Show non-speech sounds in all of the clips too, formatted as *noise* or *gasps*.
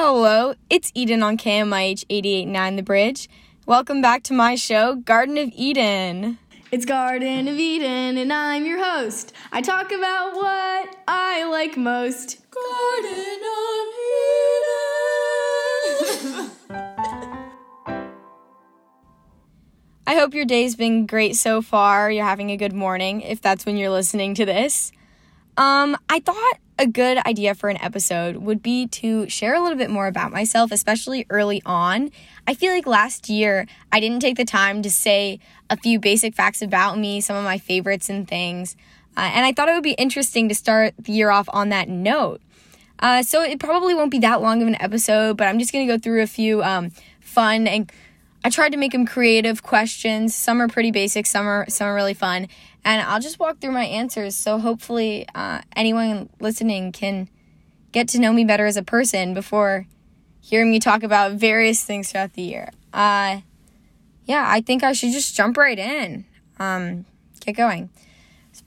Hello, it's Eden on KMIH 889 The Bridge. Welcome back to my show, Garden of Eden. It's Garden of Eden, and I'm your host. I talk about what I like most. Garden of Eden. I hope your day's been great so far. You're having a good morning, if that's when you're listening to this. Um, I thought a good idea for an episode would be to share a little bit more about myself, especially early on. I feel like last year I didn't take the time to say a few basic facts about me, some of my favorites and things. Uh, and I thought it would be interesting to start the year off on that note. Uh, so it probably won't be that long of an episode, but I'm just going to go through a few um, fun and I tried to make them creative questions. Some are pretty basic, some are some are really fun, and I'll just walk through my answers. So hopefully, uh, anyone listening can get to know me better as a person before hearing me talk about various things throughout the year. Uh, yeah, I think I should just jump right in. Um, get going.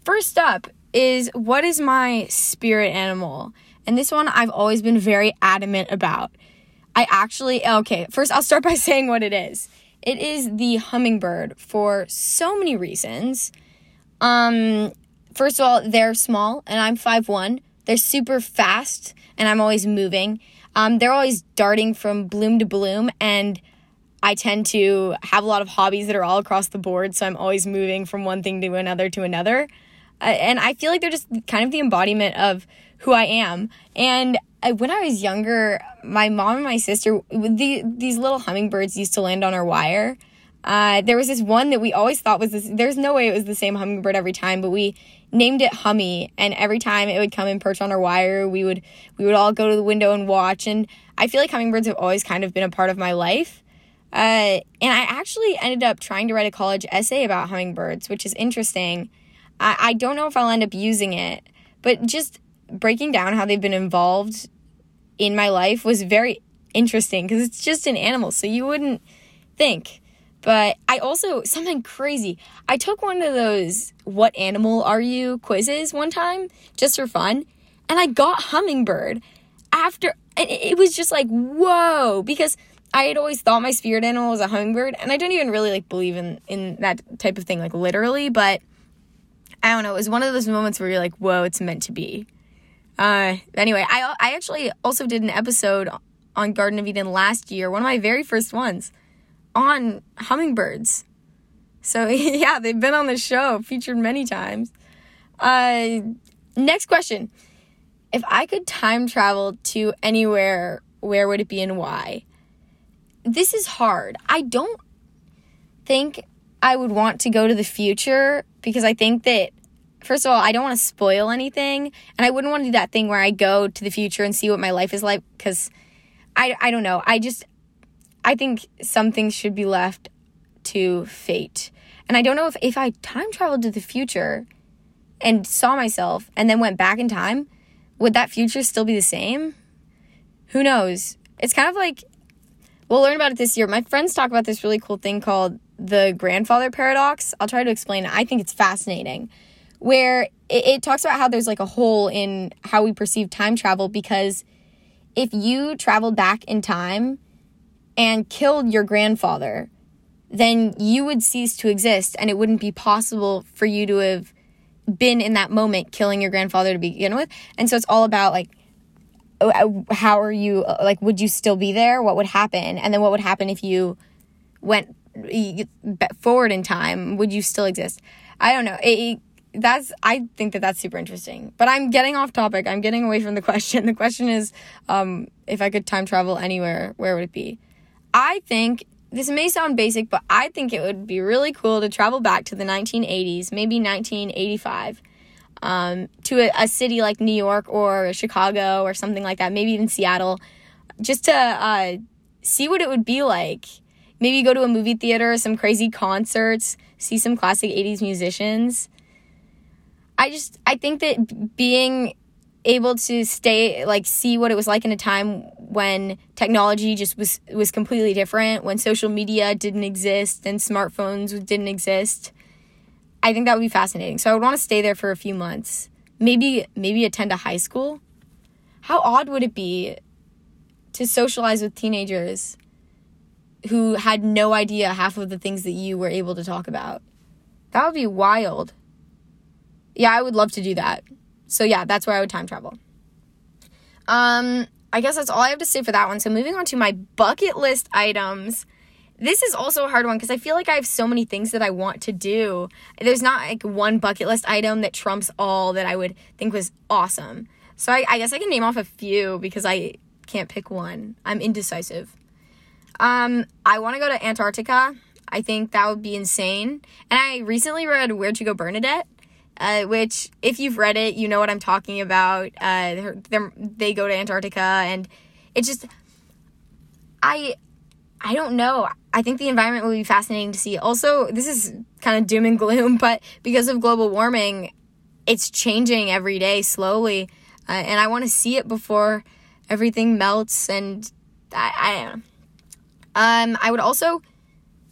First up is what is my spirit animal? And this one I've always been very adamant about. I actually, okay, first I'll start by *laughs* saying what it is. It is the hummingbird for so many reasons. Um, first of all, they're small and I'm 5'1. They're super fast and I'm always moving. Um, they're always darting from bloom to bloom and I tend to have a lot of hobbies that are all across the board, so I'm always moving from one thing to another to another. Uh, and I feel like they're just kind of the embodiment of who I am. And I, when I was younger, my mom and my sister, the, these little hummingbirds used to land on our wire. Uh, there was this one that we always thought was this. There's no way it was the same hummingbird every time, but we named it Hummy, and every time it would come and perch on our wire, we would we would all go to the window and watch. And I feel like hummingbirds have always kind of been a part of my life. Uh, and I actually ended up trying to write a college essay about hummingbirds, which is interesting. I, I don't know if I'll end up using it, but just breaking down how they've been involved in my life was very interesting because it's just an animal, so you wouldn't think. But I also, something crazy, I took one of those what animal are you quizzes one time just for fun, and I got hummingbird after, and it was just like, whoa, because I had always thought my spirit animal was a hummingbird, and I don't even really like believe in, in that type of thing, like literally, but I don't know, it was one of those moments where you're like, whoa, it's meant to be. Uh, anyway, I I actually also did an episode on Garden of Eden last year, one of my very first ones, on hummingbirds. So *laughs* yeah, they've been on the show, featured many times. Uh, next question: If I could time travel to anywhere, where would it be and why? This is hard. I don't think I would want to go to the future because I think that first of all, I don't want to spoil anything, and I wouldn't want to do that thing where I go to the future and see what my life is like because I I don't know. I just I think some things should be left to fate. And I don't know if if I time traveled to the future and saw myself and then went back in time, would that future still be the same? Who knows? It's kind of like we'll learn about it this year. My friends talk about this really cool thing called the grandfather paradox. I'll try to explain it. I think it's fascinating where it, it talks about how there's like a hole in how we perceive time travel because if you traveled back in time and killed your grandfather, then you would cease to exist and it wouldn't be possible for you to have been in that moment killing your grandfather to begin with. And so it's all about like, how are you, like, would you still be there? What would happen? And then what would happen if you went forward in time? Would you still exist? I don't know. It, that's I think that that's super interesting. But I'm getting off topic. I'm getting away from the *laughs* question. The question is um, if I could time travel anywhere, where would it be? I think this may sound basic, but I think it would be really cool to travel back to the 1980s, maybe 1985, um, to a, a, city like New York or Chicago or something like that, maybe even Seattle, just to uh, see what it would be like. Maybe go to a movie theater, some crazy concerts, see some classic 80s musicians. I just I think that being able to stay like see what it was like in a time when technology just was was completely different when social media didn't exist and smartphones didn't exist i think that would be fascinating so i would want to stay there for a few months maybe maybe attend a high school how odd would it be to socialize with teenagers who had no idea half of the things that you were able to talk about. That would be wild. Yeah, I would love to do that. So yeah, that's where I would time travel. Um, I guess that's all I have to say for that one. So moving on to my bucket list items. This is also a hard one because I feel like I have so many things that I want to do. There's not like one bucket list item that trumps all that I would think was awesome. So I, I guess I can name off a few because I can't pick one. I'm indecisive. Um, I want to go to Antarctica. I think that would be insane. And I recently read Where'd You Go, Bernadette, uh, which, if you've read it, you know what I'm talking about. Uh, they're, they're, they go to Antarctica, and it's just, I, I don't know. I think the environment will be fascinating to see. Also, this is kind of doom and gloom, *laughs* but because of global warming, it's changing every day slowly, uh, and I want to see it before everything melts. And I, I. Um, I would also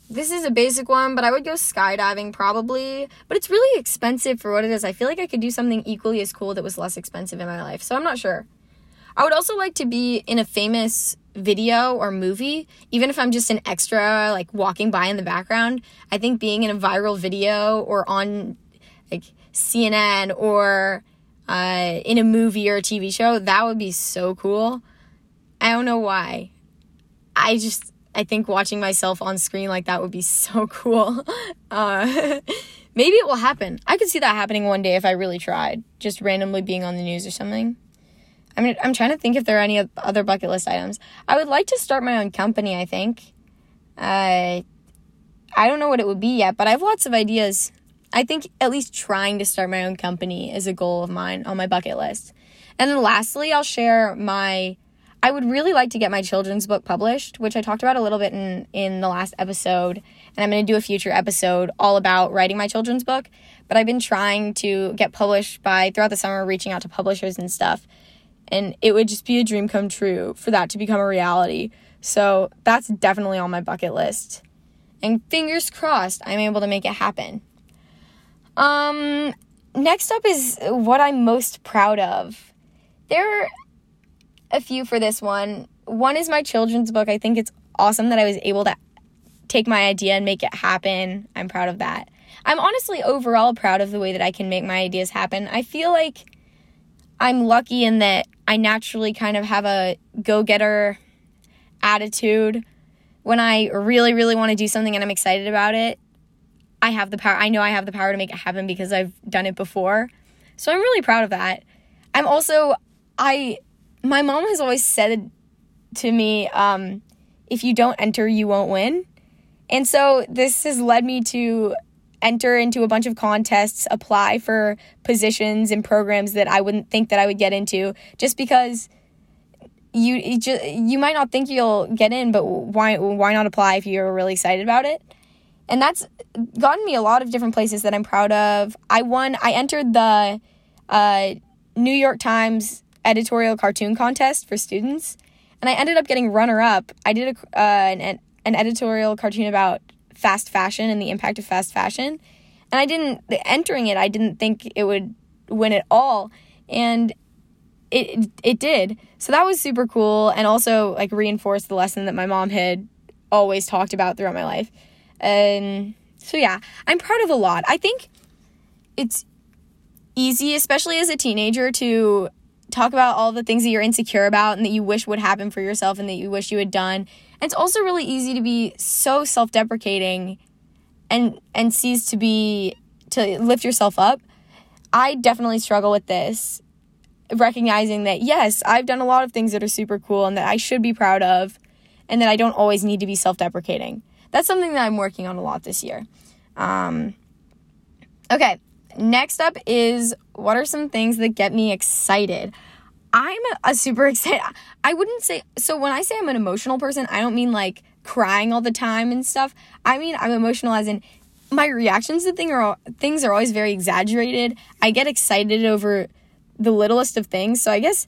this is a basic one, but I would go skydiving probably. But it's really expensive for what it is. I feel like I could do something equally as cool that was less expensive in my life. So I'm not sure. I would also like to be in a famous video or movie, even if I'm just an extra, like walking by in the background. I think being in a viral video or on like CNN or uh, in a movie or a TV show, that would be so cool. I don't know why. I just I think watching myself on screen like that would be *laughs* so cool. Uh, *laughs* maybe it will happen. I could see that happening one day if I really tried, just randomly being on the news or something. I mean, I'm trying to think if there are any other bucket list items. I would like to start my own company, I think. Uh, I don't know what it would be yet, but I have lots of ideas. I think at least trying to start my own company is a goal of mine on my bucket list. And then lastly, I'll share my I would really like to get my children's book published, which I talked about a little bit in, in the last episode. And I'm going to do a future episode all about writing my children's book. But I've been trying to get published by throughout the summer, reaching out to publishers and stuff. And it would just be a dream come true for that to become a reality. So that's definitely on my bucket list. And fingers crossed, I'm able to make it happen. Um, next up is what I'm most proud of. There a few for this one. One is my children's book. I think it's awesome that I was able to take my idea and make it happen. I'm proud of that. I'm honestly overall proud of the way that I can make my ideas happen. I feel like I'm lucky in that I naturally kind of have a go getter attitude. When I really, really want to do something and I'm excited about it, I have the power. I know I have the power to make it happen because I've done it before. So I'm really proud of that. I'm also, I my mom has always said to me, um, if you don't enter, you won't win. And so this has led me to enter into a bunch of contests, apply for positions and programs that I wouldn't think that I would get into just because you you, might not think you'll get in, but why why not apply if you're really excited about it? And that's gotten me a lot of different places that I'm proud of. I won. I entered the uh, New York Times editorial cartoon contest for students, and I ended up getting runner up. I did a, uh, an, an editorial cartoon about fast fashion and the impact of fast fashion, and I didn't entering it. I didn't think it would win at all, and it it did. So that was super cool, and also like reinforced the lesson that my mom had always talked about throughout my life. And so yeah, I'm proud of a lot. I think it's easy, especially as a teenager, to talk about all the things that you're insecure about and that you wish would happen for yourself and that you wish you had done. And it's also really easy to be so self-deprecating and and cease to be to lift yourself up. I definitely struggle with this recognizing that yes, I've done a lot of things that are super cool and that I should be proud of and that I don't always need to be self-deprecating. That's something that I'm working on a lot this year. Um, okay, Next up is what are some things that get me excited? I'm a super *laughs* excited. I wouldn't say so when I say I'm an emotional person, I don't mean like crying all the time and stuff. I mean I'm emotional as in my reactions to thing are things are always very exaggerated. I get excited over the littlest of things. So I guess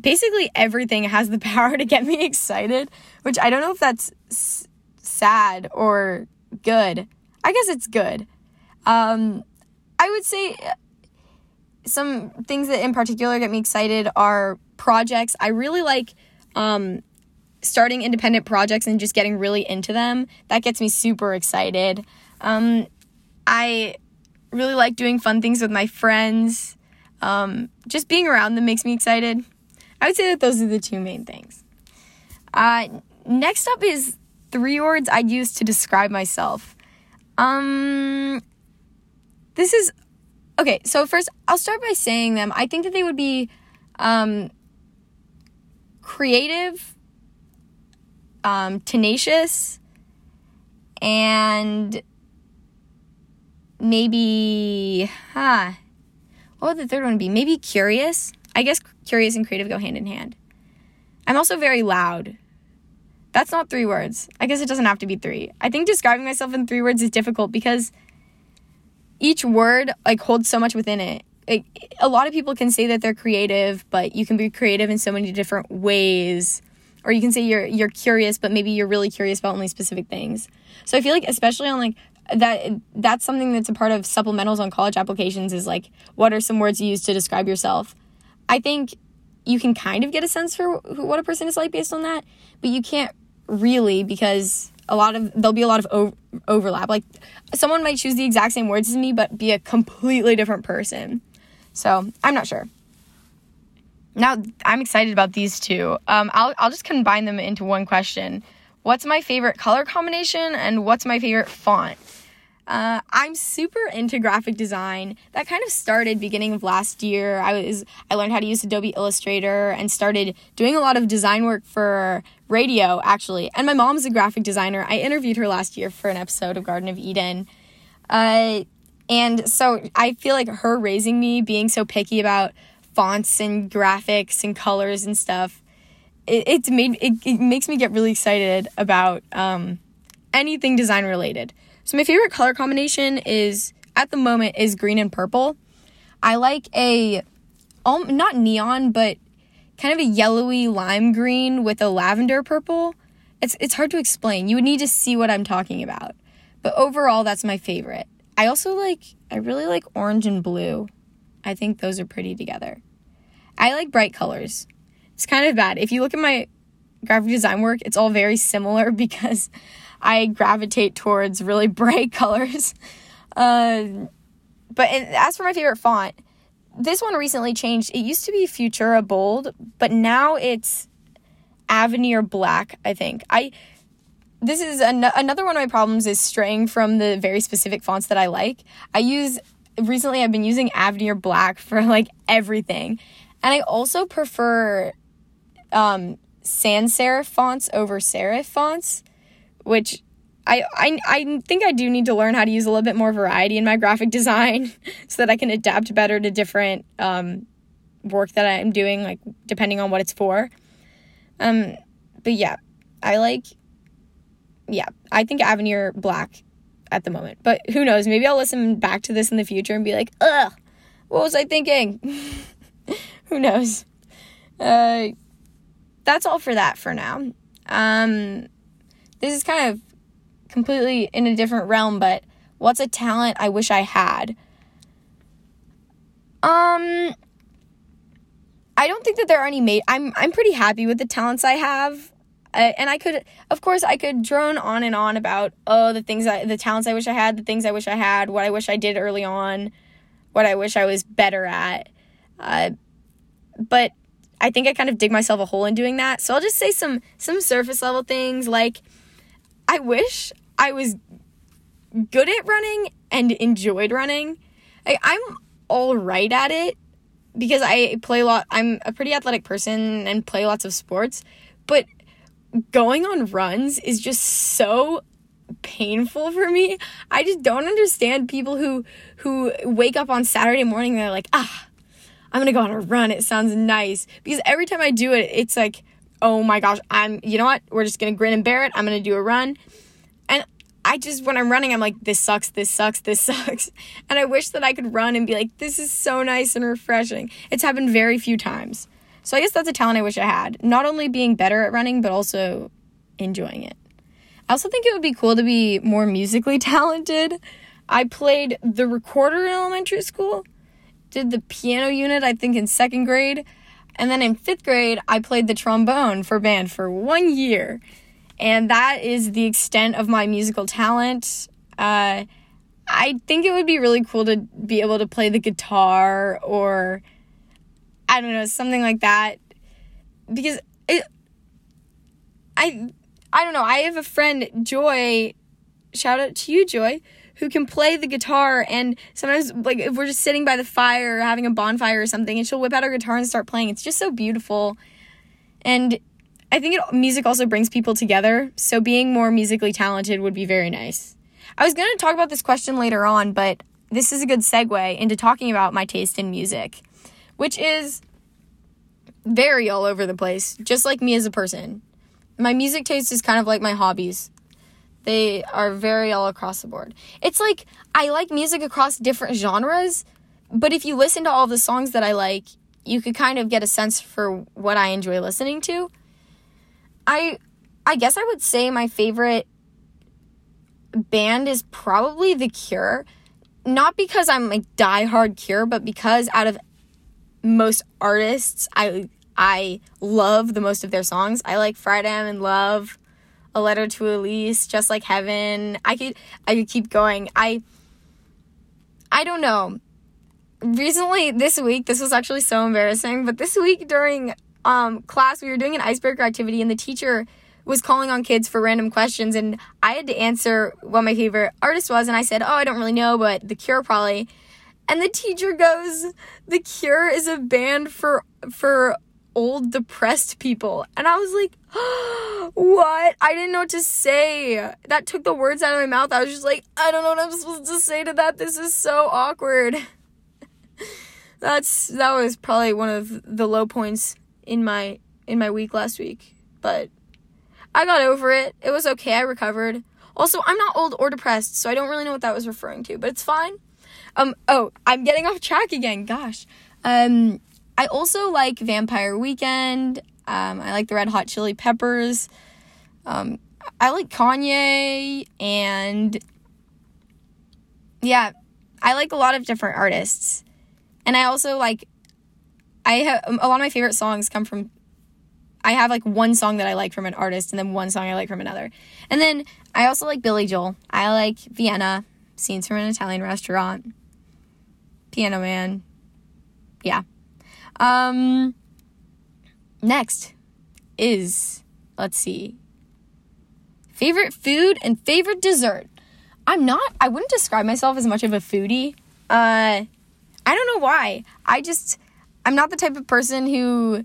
basically everything has the *laughs* power to get me excited, which I don't know if that's s- sad or good. I guess it's good. Um, I would say uh, some things that in particular get me excited are projects. I really like um, starting independent projects and just getting really into them. That gets me super excited. Um, I really like doing fun things with my friends. Um, just being around them makes me excited. I would say that those are the two main things. Uh, next up is three words I'd use to describe myself. Um, this is okay. So first, I'll start by saying them. I think that they would be um, creative, um, tenacious, and maybe, huh? What would the third one be? Maybe curious. I guess curious and creative go hand in hand. I'm also very loud. That's not three words. I guess it doesn't have to be three. I think describing myself in three words is difficult because each word like holds so much within it. it. A lot of people can say that they're creative, but you can be creative in so many different ways. Or you can say you're you're curious, but maybe you're really curious about only specific things. So I feel like especially on like that that's something that's a part of supplementals on college applications is like what are some words you use to describe yourself. I think you can kind of get a sense for what a person is like based on that, but you can't really because a lot of there'll be a lot of overlap. Like someone might choose the exact same words as me but be a completely different person. So, I'm not sure. Now, I'm excited about these two. Um, I'll I'll just combine them into one question. What's my favorite color combination and what's my favorite font? Uh, I'm super into graphic design. That kind of started beginning of last year. I was I learned how to use Adobe Illustrator and started doing a lot of design work for radio actually. And my mom's a graphic designer. I interviewed her last year for an episode of Garden of Eden. Uh, and so I feel like her raising me, being so picky about fonts and graphics and colors and stuff, it, it's made it, it makes me get really excited about um, anything design related. So my favorite color combination is at the moment is green and purple. I like a um, not neon but kind of a yellowy lime green with a lavender purple. It's it's hard to explain. You would need to see what I'm talking about. But overall that's my favorite. I also like I really like orange and blue. I think those are pretty together. I like bright colors. It's kind of bad. If you look at my graphic design work, it's all very similar *laughs* because I gravitate towards really *laughs* bright colors. Uh, but as for my favorite font, this one recently changed. It used to be Futura Bold, but now it's Avenir Black, I think. I this is an- another one of my problems is straying from the very specific fonts that I like. I use recently I've been using Avenir Black for like everything. And I also prefer um, sans serif fonts over serif fonts which I, I I think I do need to learn how to use a little bit more variety in my graphic design *laughs* so that I can adapt better to different um, work that I'm doing, like depending on what it's for. Um, but yeah, I like, yeah, I think Avenir Black at the moment. But who knows? Maybe I'll listen back to this in the future and be like, ugh, what was I thinking? *laughs* who knows? Uh, that's all for that for now. Um, this is kind of completely in a different realm, but what's a talent I wish I had? Um I don't think that there are any made I'm I'm pretty happy with the talents I have. Uh, and I could of course I could drone on and on about oh the things I the talents I wish I had, the things I wish I had, what I wish I did early on, what I wish I was better at. Uh, but I think I kind of dig myself a hole in doing that. So I'll just say some some surface level things like I wish I was good at running and enjoyed running. I, I'm all right at it because I play a lot. I'm a pretty athletic person and play lots of sports, but going on runs is just so painful for me. I just don't understand people who who wake up on Saturday morning and they're like, "Ah, I'm going to go on a run. It sounds nice." Because every time I do it, it's like oh my gosh, I'm, you know what? We're just gonna grin and bear it. I'm gonna do a run. I just, when I'm running, I'm like, this sucks, this sucks, this *laughs* sucks. And I wish that I could run and be like, this is so nice and refreshing. It's happened very few times. So I guess that's a talent I wish I had. Not only being better at running, but also enjoying it. I also think it would be cool to be more musically *laughs* talented. I played the recorder in elementary school, did the piano unit, I think, in second grade. And then in fifth grade, I played the trombone for band for one year. And that is the extent of my musical talent. Uh, I think it would be really cool to be able to play the guitar or I don't know, something like that. Because it I I don't know, I have a friend, Joy, shout out to you, Joy, who can play the guitar and sometimes like if we're just sitting by the fire or having a bonfire or something and she'll whip out her guitar and start playing. It's just so beautiful. And I think it, music also brings people together, so being more musically talented would be very nice. I was going to talk about this question later on, but this is a good segue into talking about my taste in music, which is very all over the place, just like me as a person. My music taste is kind of like my hobbies. They are very all across the board. It's like I like music across different genres, but if you listen to all the songs that I like, you could kind of get a sense for what I enjoy listening to. I I guess I would say my favorite band is probably The Cure. Not because I'm like die-hard Cure, but because out of most artists, I I love the most of their songs. I like Friday I'm in Love, A Letter to Elise, Just Like Heaven. I could I could keep going. I I don't know. Recently this week, this was actually so embarrassing, but this week during um, class we were doing an icebreaker activity and the teacher was calling on kids for random questions and I had to answer what my favorite artist was and I said, "Oh, I don't really know, but The Cure probably." And the teacher goes, "The Cure is a band for for old depressed people." And I was like, *gasps* "What?" I didn't know what to say. That took the words out of my mouth. I was just like, "I don't know what I'm supposed to say to that. This is so awkward." *laughs* That's that was probably one of the low points in my in my week last week. But I got over it. It was okay. I recovered. Also, I'm not old or depressed, so I don't really know what that was referring to, but it's fine. Um oh, I'm getting off track again. Gosh. Um I also like Vampire Weekend. Um I like the Red Hot Chili Peppers. Um I like Kanye and yeah, I like a lot of different artists. And I also like I have a lot of my favorite songs come from I have like one song that I like from an artist and then one song I like from another. And then I also like Billy Joel. I like Vienna, Scenes from an Italian Restaurant, Piano Man. Yeah. Um next is let's see. Favorite food and favorite dessert. I'm not I wouldn't describe myself as much of a foodie. Uh I don't know why. I just I'm not the type of person who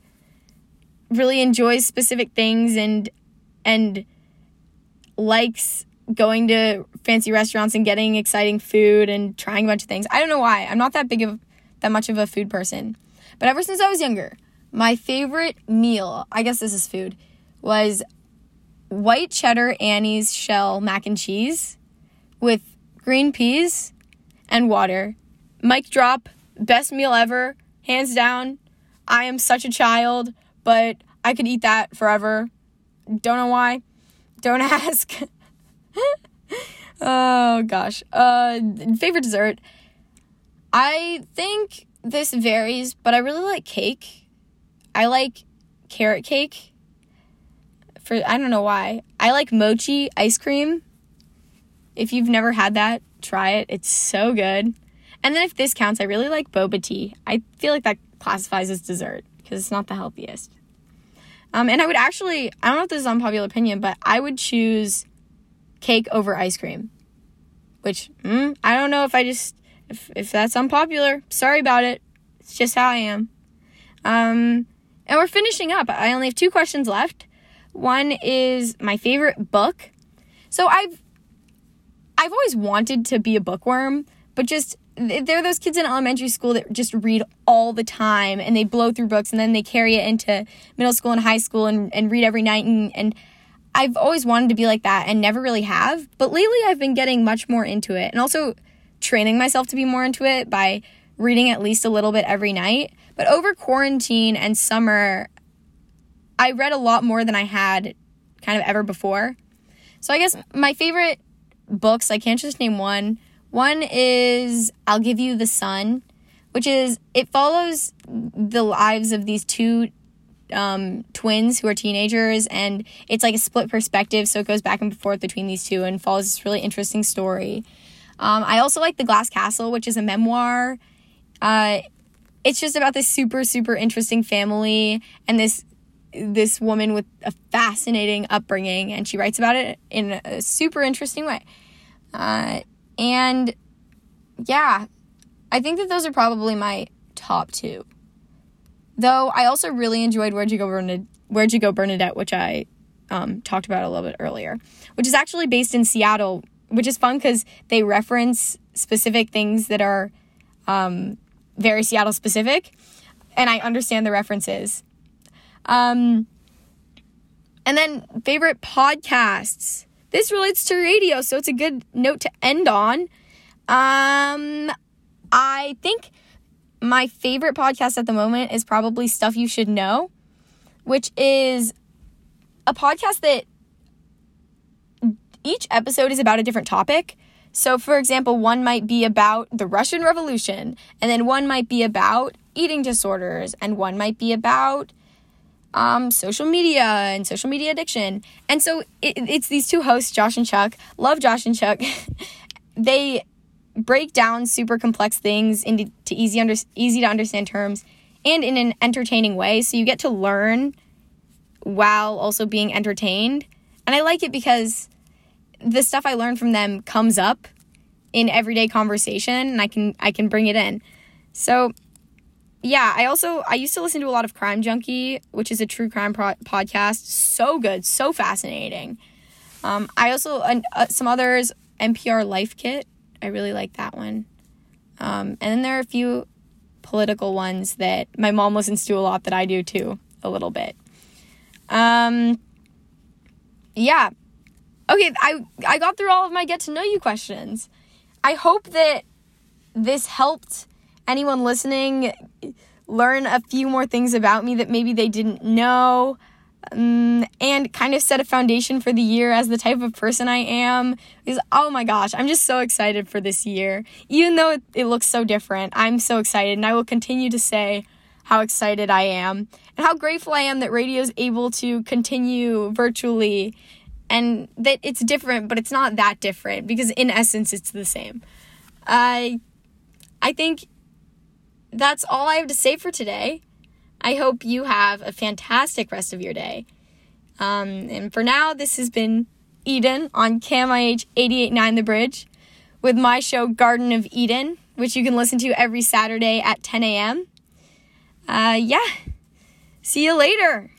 really enjoys specific things and and likes going to fancy restaurants and getting exciting food and trying a bunch of things. I don't know why. I'm not that big of that much of a food person. But ever since I was younger, my favorite meal, I guess this is food, was white cheddar Annie's shell mac and cheese with green peas and water. Mic drop, best meal ever, hands down. I am such a child but I could eat that forever. Don't know why. Don't *laughs* ask. oh gosh. Uh favorite dessert. I think this varies, but I really like cake. I like carrot cake. For I don't know why. I like mochi ice cream. If you've never had that, try it. It's so good. And then if this counts, I really like boba tea. I feel like that classifies as dessert because it's not the healthiest. Um, and I would actually, I don't know if this is unpopular opinion, but I would choose cake over ice cream. Which, mm, I don't know if I just, if, if that's unpopular. Sorry about it. It's just how I am. Um, and we're finishing up. I only have two questions left. One is my favorite book. So I've, I've always wanted to be a bookworm, but just there are those kids in elementary school that just read all the time and they blow through books and then they carry it into middle school and high school and, and read every night and, and I've always wanted to be like that and never really have. But lately I've been getting much more into it and also training myself to be more into it by reading at least a little bit every night. But over quarantine and summer, I read a lot more than I had kind of ever before. So I guess my favorite books, I can't just name one one is I'll Give You the Sun, which is it follows the lives of these two um, twins who are teenagers, and it's like a split perspective, so it goes back and forth between these two and follows this really interesting story. Um, I also like The Glass Castle, which is a memoir. Uh, it's just about this super super interesting family and this this woman with a fascinating upbringing, and she writes about it in a super interesting way. Uh, and yeah, I think that those are probably my top two. Though I also really enjoyed Where'd You Go Bernadette, Where'd You Go Bernadette, which I um, talked about a little bit earlier, which is actually based in Seattle, which is fun because they reference specific things that are um, very Seattle specific, and I understand the references. Um, and then favorite podcasts. This relates to radio, so it's a good note to end on. Um, I think my favorite podcast at the moment is probably Stuff You Should Know, which is a podcast that each episode is about a different topic. So, for example, one might be about the Russian Revolution, and then one might be about eating disorders, and one might be about um, social media and social media addiction. And so it, it's these two hosts, Josh and Chuck. Love Josh and Chuck. *laughs* they break down super complex things into easy under easy to understand terms and in an entertaining way. So you get to learn while also being entertained. And I like it because the stuff I learn from them comes up in everyday conversation and I can I can bring it in. So yeah, I also I used to listen to a lot of Crime Junkie, which is a true crime pro- podcast. So good, so fascinating. Um, I also uh, some others NPR Life Kit I really like that one. Um, and then there are a few political ones that my mom listens to a lot that I do too, a little bit. Um, yeah. Okay, I I got through all of my get to know you questions. I hope that this helped anyone listening learn a few more things about me that maybe they didn't know um, and kind of set a foundation for the year as the type of person I am. Because, oh my gosh, I'm just so excited for this year. Even though it, it looks so different, I'm so excited, and I will continue to say how excited I am and how grateful I am that radio is able to continue virtually and that it's different, but it's not that different because in essence it's the same. I I think that's all I have to say for today. I hope you have a fantastic rest of your day. Um, and for now, this has been Eden on KMIH 889 The Bridge with my show Garden of Eden, which you can listen to every Saturday at 10 a.m. Uh, yeah. See you later.